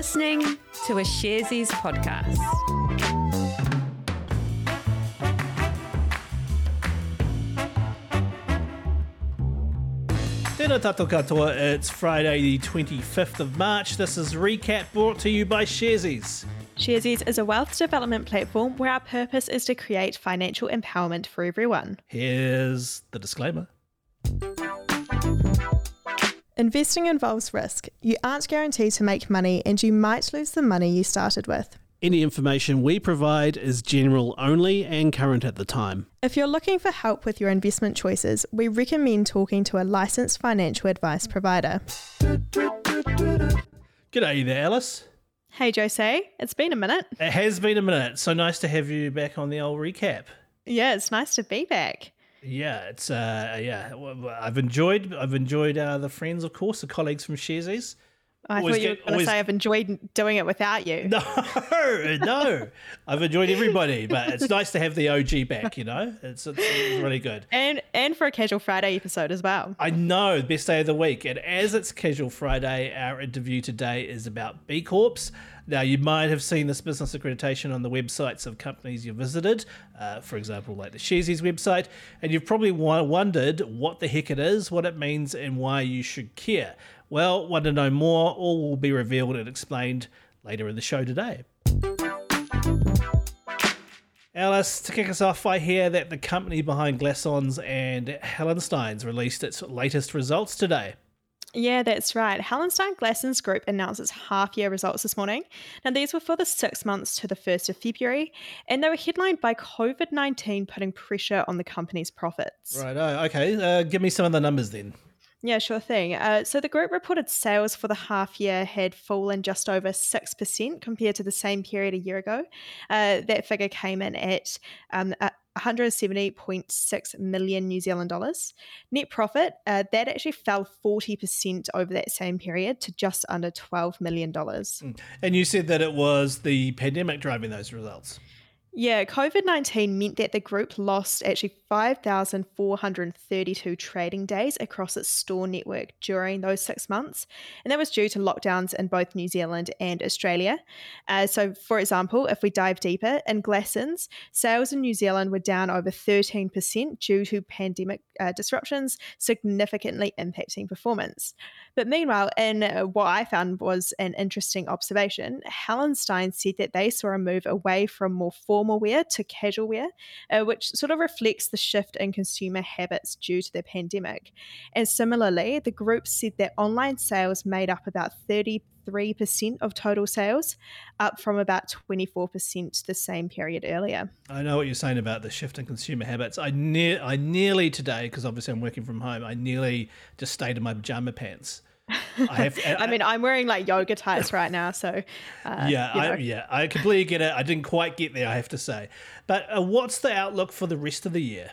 listening to a Sharesies podcast. Tēnā tātou katoa, it's Friday the 25th of March. This is Recap brought to you by Sharesies. Sharesies is a wealth development platform where our purpose is to create financial empowerment for everyone. Here's the disclaimer. Investing involves risk. You aren't guaranteed to make money and you might lose the money you started with. Any information we provide is general only and current at the time. If you're looking for help with your investment choices, we recommend talking to a licensed financial advice provider. G'day there, Alice. Hey, Jose, it's been a minute. It has been a minute. So nice to have you back on the old recap. Yeah, it's nice to be back. Yeah, it's uh yeah. I've enjoyed I've enjoyed uh, the friends, of course, the colleagues from Sharesies. I Always thought you were going to say I've enjoyed doing it without you. No, no. I've enjoyed everybody, but it's nice to have the OG back. You know, it's, it's, it's really good. And and for a casual Friday episode as well. I know, best day of the week. And as it's Casual Friday, our interview today is about B Corps. Now, you might have seen this business accreditation on the websites of companies you visited, uh, for example, like the Sharesies website, and you've probably wondered what the heck it is, what it means, and why you should care. Well, want to know more? All will be revealed and explained later in the show today. Alice, to kick us off, I hear that the company behind Glassons and Hallensteins released its latest results today. Yeah, that's right. Hallenstein Glassons Group announced its half year results this morning. Now, these were for the six months to the 1st of February, and they were headlined by COVID 19 putting pressure on the company's profits. Right. Oh, okay. Uh, give me some of the numbers then. Yeah, sure thing. Uh, so the group reported sales for the half year had fallen just over 6% compared to the same period a year ago. Uh, that figure came in at um, a- 170.6 million New Zealand dollars. Net profit, uh, that actually fell 40% over that same period to just under $12 million. And you said that it was the pandemic driving those results. Yeah, COVID 19 meant that the group lost actually 5,432 trading days across its store network during those six months. And that was due to lockdowns in both New Zealand and Australia. Uh, so, for example, if we dive deeper, in Glassons, sales in New Zealand were down over 13% due to pandemic uh, disruptions, significantly impacting performance. But meanwhile, in uh, what I found was an interesting observation, Hallenstein said that they saw a move away from more formal wear to casual wear, uh, which sort of reflects the shift in consumer habits due to the pandemic. And similarly, the group said that online sales made up about 33% of total sales, up from about 24% the same period earlier. I know what you're saying about the shift in consumer habits. I ne- I nearly today, because obviously I'm working from home, I nearly just stayed in my pajama pants. I have. I mean, I'm wearing like yoga tights right now, so uh, yeah, you I, yeah, I completely get it. I didn't quite get there, I have to say. But uh, what's the outlook for the rest of the year?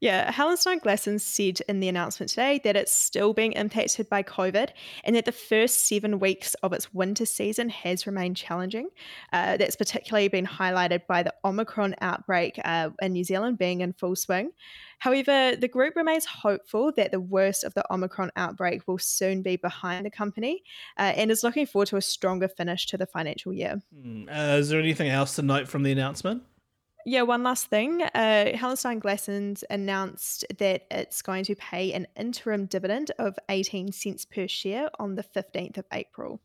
Yeah, Helen Hallenstein Glassons said in the announcement today that it's still being impacted by COVID and that the first seven weeks of its winter season has remained challenging. Uh, that's particularly been highlighted by the Omicron outbreak uh, in New Zealand being in full swing. However, the group remains hopeful that the worst of the Omicron outbreak will soon be behind the company uh, and is looking forward to a stronger finish to the financial year. Uh, is there anything else to note from the announcement? Yeah, one last thing. Uh, Hallenstein Glassons announced that it's going to pay an interim dividend of 18 cents per share on the 15th of April.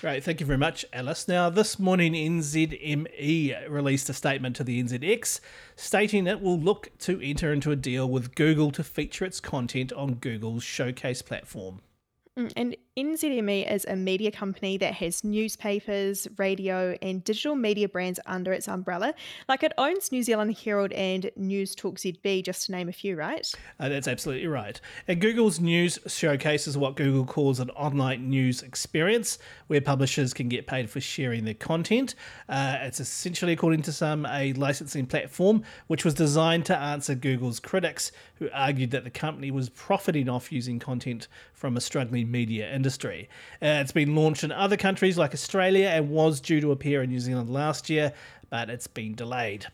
Great, thank you very much, Alice. Now, this morning, NZME released a statement to the NZX stating it will look to enter into a deal with Google to feature its content on Google's Showcase platform. Mm, And NZME is a media company that has newspapers, radio, and digital media brands under its umbrella. Like it owns New Zealand Herald and News Talk ZB, just to name a few, right? Uh, that's absolutely right. And Google's News showcases what Google calls an online news experience where publishers can get paid for sharing their content. Uh, it's essentially, according to some, a licensing platform which was designed to answer Google's critics who argued that the company was profiting off using content from a struggling media industry. Uh, it's been launched in other countries like Australia and was due to appear in New Zealand last year, but it's been delayed.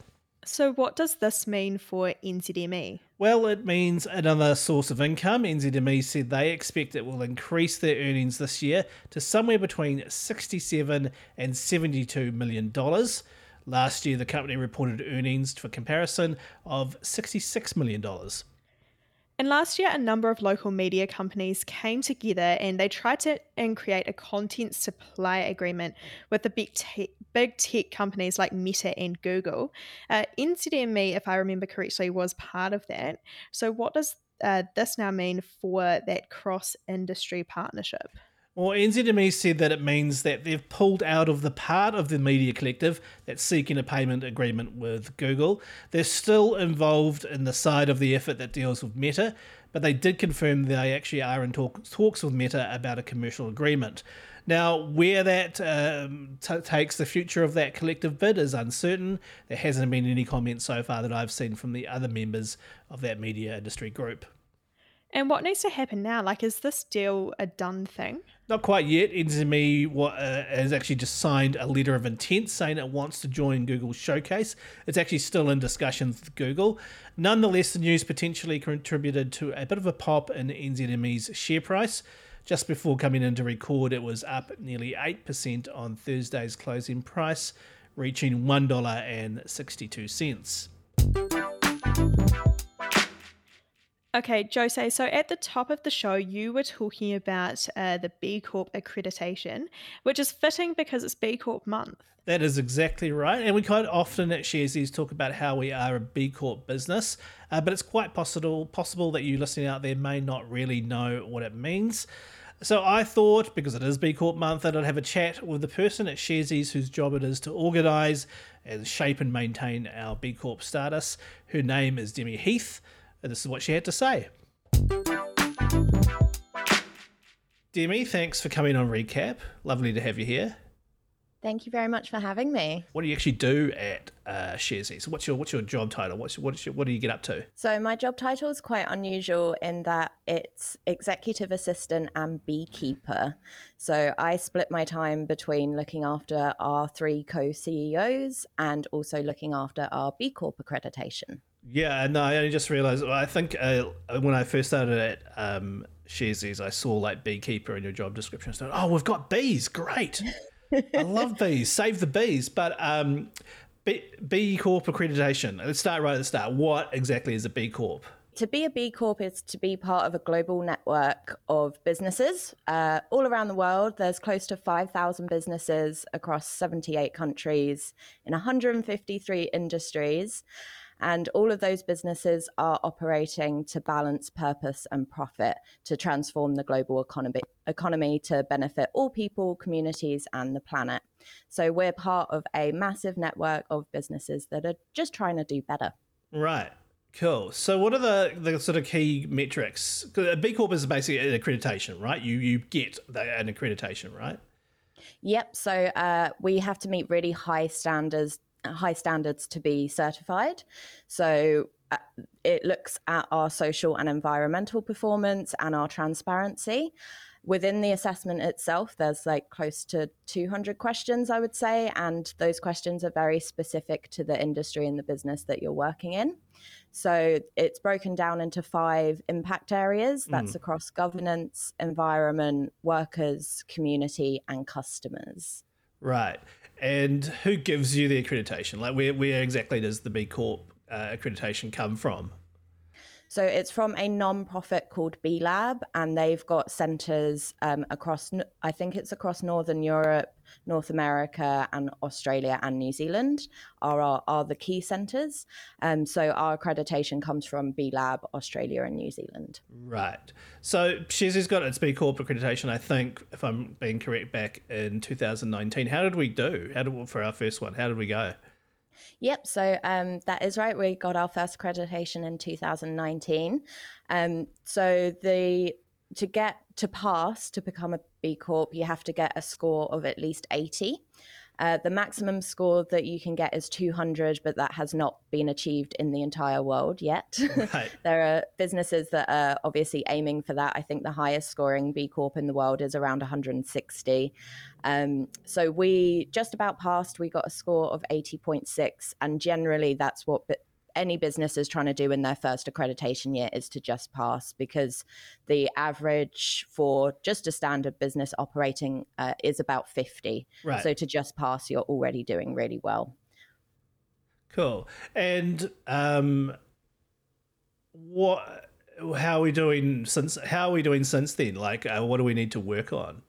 So, what does this mean for NZME? Well, it means another source of income. NZME said they expect it will increase their earnings this year to somewhere between 67 and 72 million dollars. Last year, the company reported earnings, for comparison, of $66 million. And last year, a number of local media companies came together and they tried to and create a content supply agreement with the big, te- big tech companies like Meta and Google. Uh, NZME, if I remember correctly, was part of that. So, what does uh, this now mean for that cross industry partnership? Well, NZME said that it means that they've pulled out of the part of the media collective that's seeking a payment agreement with Google. They're still involved in the side of the effort that deals with Meta, but they did confirm they actually are in talk, talks with Meta about a commercial agreement. Now, where that um, t- takes the future of that collective bid is uncertain. There hasn't been any comments so far that I've seen from the other members of that media industry group. And what needs to happen now? Like, is this deal a done thing? Not quite yet. NZME what, uh, has actually just signed a letter of intent saying it wants to join Google's showcase. It's actually still in discussions with Google. Nonetheless, the news potentially contributed to a bit of a pop in NZME's share price. Just before coming in to record, it was up nearly 8% on Thursday's closing price, reaching $1.62. Okay, Jose, so at the top of the show, you were talking about uh, the B Corp accreditation, which is fitting because it's B Corp month. That is exactly right. And we quite often at Sharesies talk about how we are a B Corp business, uh, but it's quite possible, possible that you listening out there may not really know what it means. So I thought, because it is B Corp month, that I'd have a chat with the person at Sharesies whose job it is to organise and shape and maintain our B Corp status. Her name is Demi Heath. And this is what she had to say. Demi, thanks for coming on Recap. Lovely to have you here. Thank you very much for having me. What do you actually do at uh, So, What's your what's your job title? What's what's your, what do you get up to? So my job title is quite unusual in that it's executive assistant and beekeeper. So I split my time between looking after our three co-CEOs and also looking after our B Corp accreditation. Yeah, no, I only just realized. Well, I think uh, when I first started at um, I saw like beekeeper in your job description. So, oh, we've got bees. Great. I love bees. Save the bees. But um, B, B Corp accreditation. Let's start right at the start. What exactly is a B Corp? To be a B Corp is to be part of a global network of businesses uh, all around the world. There's close to 5,000 businesses across 78 countries in 153 industries. And all of those businesses are operating to balance purpose and profit to transform the global economy, economy to benefit all people, communities, and the planet. So we're part of a massive network of businesses that are just trying to do better. Right. Cool. So, what are the, the sort of key metrics? A B Corp is basically an accreditation, right? You you get an accreditation, right? Yep. So uh, we have to meet really high standards high standards to be certified. So uh, it looks at our social and environmental performance and our transparency. Within the assessment itself, there's like close to 200 questions, I would say, and those questions are very specific to the industry and the business that you're working in. So it's broken down into five impact areas that's mm. across governance, environment, workers, community, and customers. Right. And who gives you the accreditation? Like, where, where exactly does the B Corp uh, accreditation come from? So it's from a non-profit called B Lab, and they've got centres um, across. I think it's across Northern Europe, North America, and Australia and New Zealand are are, the key centres. Um, so our accreditation comes from B Lab, Australia, and New Zealand. Right. So Sharesies got its B Corp accreditation. I think, if I'm being correct, back in 2019. How did we do? How did for our first one? How did we go? Yep, so um, that is right. We got our first accreditation in 2019. Um, so the to get to pass to become a B Corp, you have to get a score of at least 80. Uh, the maximum score that you can get is 200, but that has not been achieved in the entire world yet. Right. there are businesses that are obviously aiming for that. I think the highest scoring B Corp in the world is around 160. Um, so we just about passed. We got a score of 80.6, and generally that's what any business is trying to do in their first accreditation year is to just pass because the average for just a standard business operating uh, is about 50. Right. So to just pass, you're already doing really well. Cool. And um, what? How are we doing since? How are we doing since then? Like, uh, what do we need to work on?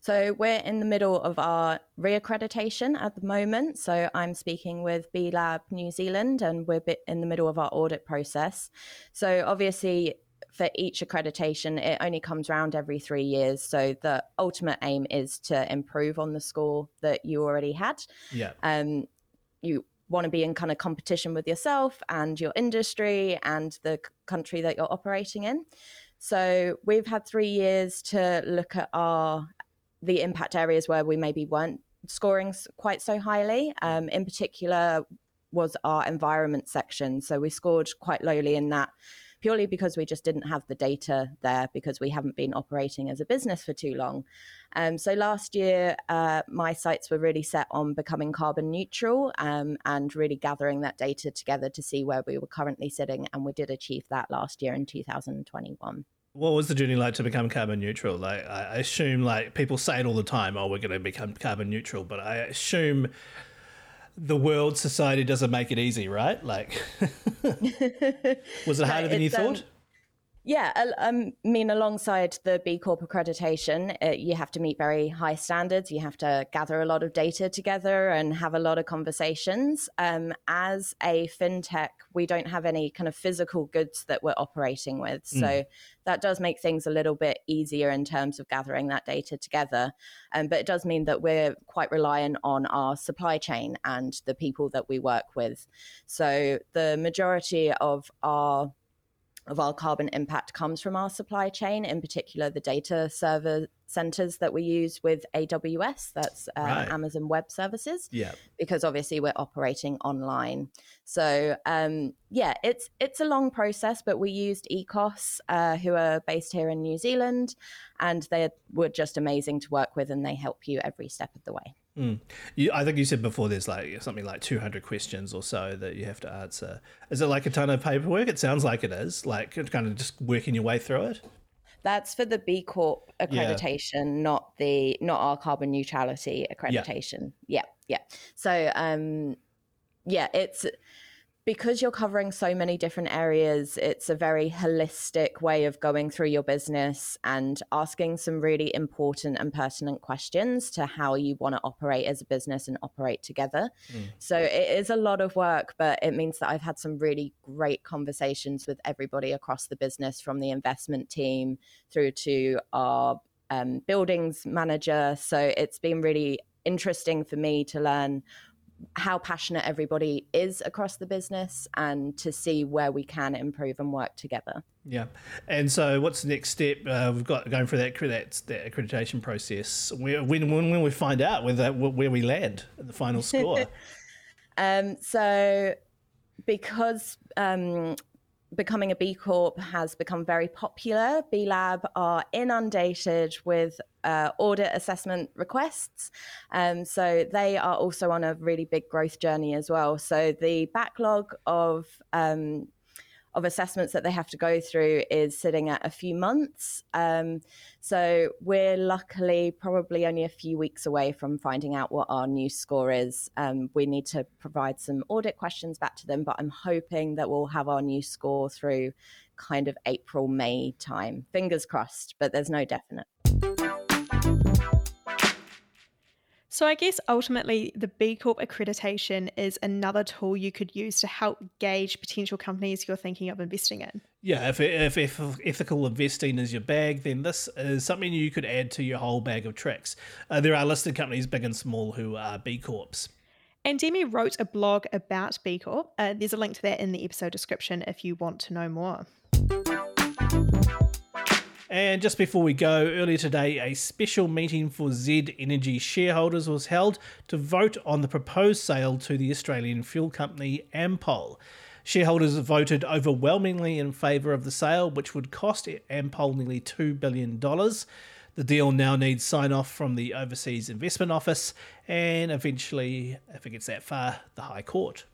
So we're in the middle of our reaccreditation at the moment. So I'm speaking with B Lab New Zealand, and we're in the middle of our audit process. So obviously, for each accreditation, it only comes around every three years. So the ultimate aim is to improve on the score that you already had. Yeah. Um, you want to be in kind of competition with yourself and your industry and the country that you're operating in. So we've had three years to look at our the impact areas where we maybe weren't scoring quite so highly. Um, in particular, was our environment section. So we scored quite lowly in that purely because we just didn't have the data there because we haven't been operating as a business for too long. Um, so last year, uh, my sights were really set on becoming carbon neutral um, and really gathering that data together to see where we were currently sitting. And we did achieve that last year in 2021 what was the journey like to become carbon neutral? Like, I assume, like people say it all the time, "Oh, we're going to become carbon neutral," but I assume the world society doesn't make it easy, right? Like, was it harder than you um, thought? Yeah, I um, mean, alongside the B Corp accreditation, uh, you have to meet very high standards. You have to gather a lot of data together and have a lot of conversations. Um, as a fintech, we don't have any kind of physical goods that we're operating with. Mm. So that does make things a little bit easier in terms of gathering that data together. Um, but it does mean that we're quite reliant on our supply chain and the people that we work with. So the majority of our of our carbon impact comes from our supply chain, in particular the data server centers that we use with AWS, that's uh, right. Amazon Web Services. Yeah. Because obviously we're operating online. So um, yeah, it's it's a long process, but we used Ekos, uh, who are based here in New Zealand, and they were just amazing to work with, and they help you every step of the way. Mm. You, I think you said before there's like something like 200 questions or so that you have to answer. Is it like a ton of paperwork? It sounds like it is, like kind of just working your way through it. That's for the B Corp accreditation, yeah. not the not our carbon neutrality accreditation. Yeah, yeah. yeah. So um yeah, it's because you're covering so many different areas, it's a very holistic way of going through your business and asking some really important and pertinent questions to how you want to operate as a business and operate together. Mm. So it is a lot of work, but it means that I've had some really great conversations with everybody across the business from the investment team through to our um, buildings manager. So it's been really interesting for me to learn how passionate everybody is across the business and to see where we can improve and work together. Yeah, and so what's the next step? Uh, we've got going through that that, that accreditation process. When when when we find out whether where we land in the final score? um, so because um, becoming a B Corp has become very popular. B Lab are inundated with uh, audit assessment requests. Um, so they are also on a really big growth journey as well. So the backlog of um, of assessments that they have to go through is sitting at a few months. Um, so we're luckily probably only a few weeks away from finding out what our new score is. Um, we need to provide some audit questions back to them, but I'm hoping that we'll have our new score through kind of April, May time. Fingers crossed, but there's no definite. So, I guess ultimately, the B Corp accreditation is another tool you could use to help gauge potential companies you're thinking of investing in. Yeah, if, if, if ethical investing is your bag, then this is something you could add to your whole bag of tricks. Uh, there are listed companies, big and small, who are B Corps. And Demi wrote a blog about B Corp. Uh, there's a link to that in the episode description if you want to know more. And just before we go, earlier today, a special meeting for Z Energy shareholders was held to vote on the proposed sale to the Australian fuel company Ampol. Shareholders voted overwhelmingly in favour of the sale, which would cost Ampol nearly $2 billion. The deal now needs sign off from the Overseas Investment Office and eventually, if it gets that far, the High Court.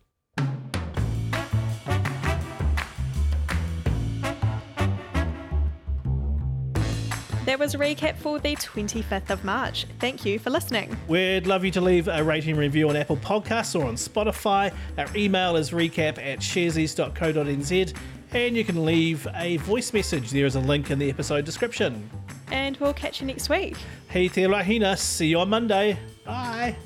That was a recap for the 25th of March. Thank you for listening. We'd love you to leave a rating review on Apple Podcasts or on Spotify. Our email is recap at sharesies.co.nz and you can leave a voice message. There is a link in the episode description. And we'll catch you next week. Hey te rahina. See you on Monday. Bye.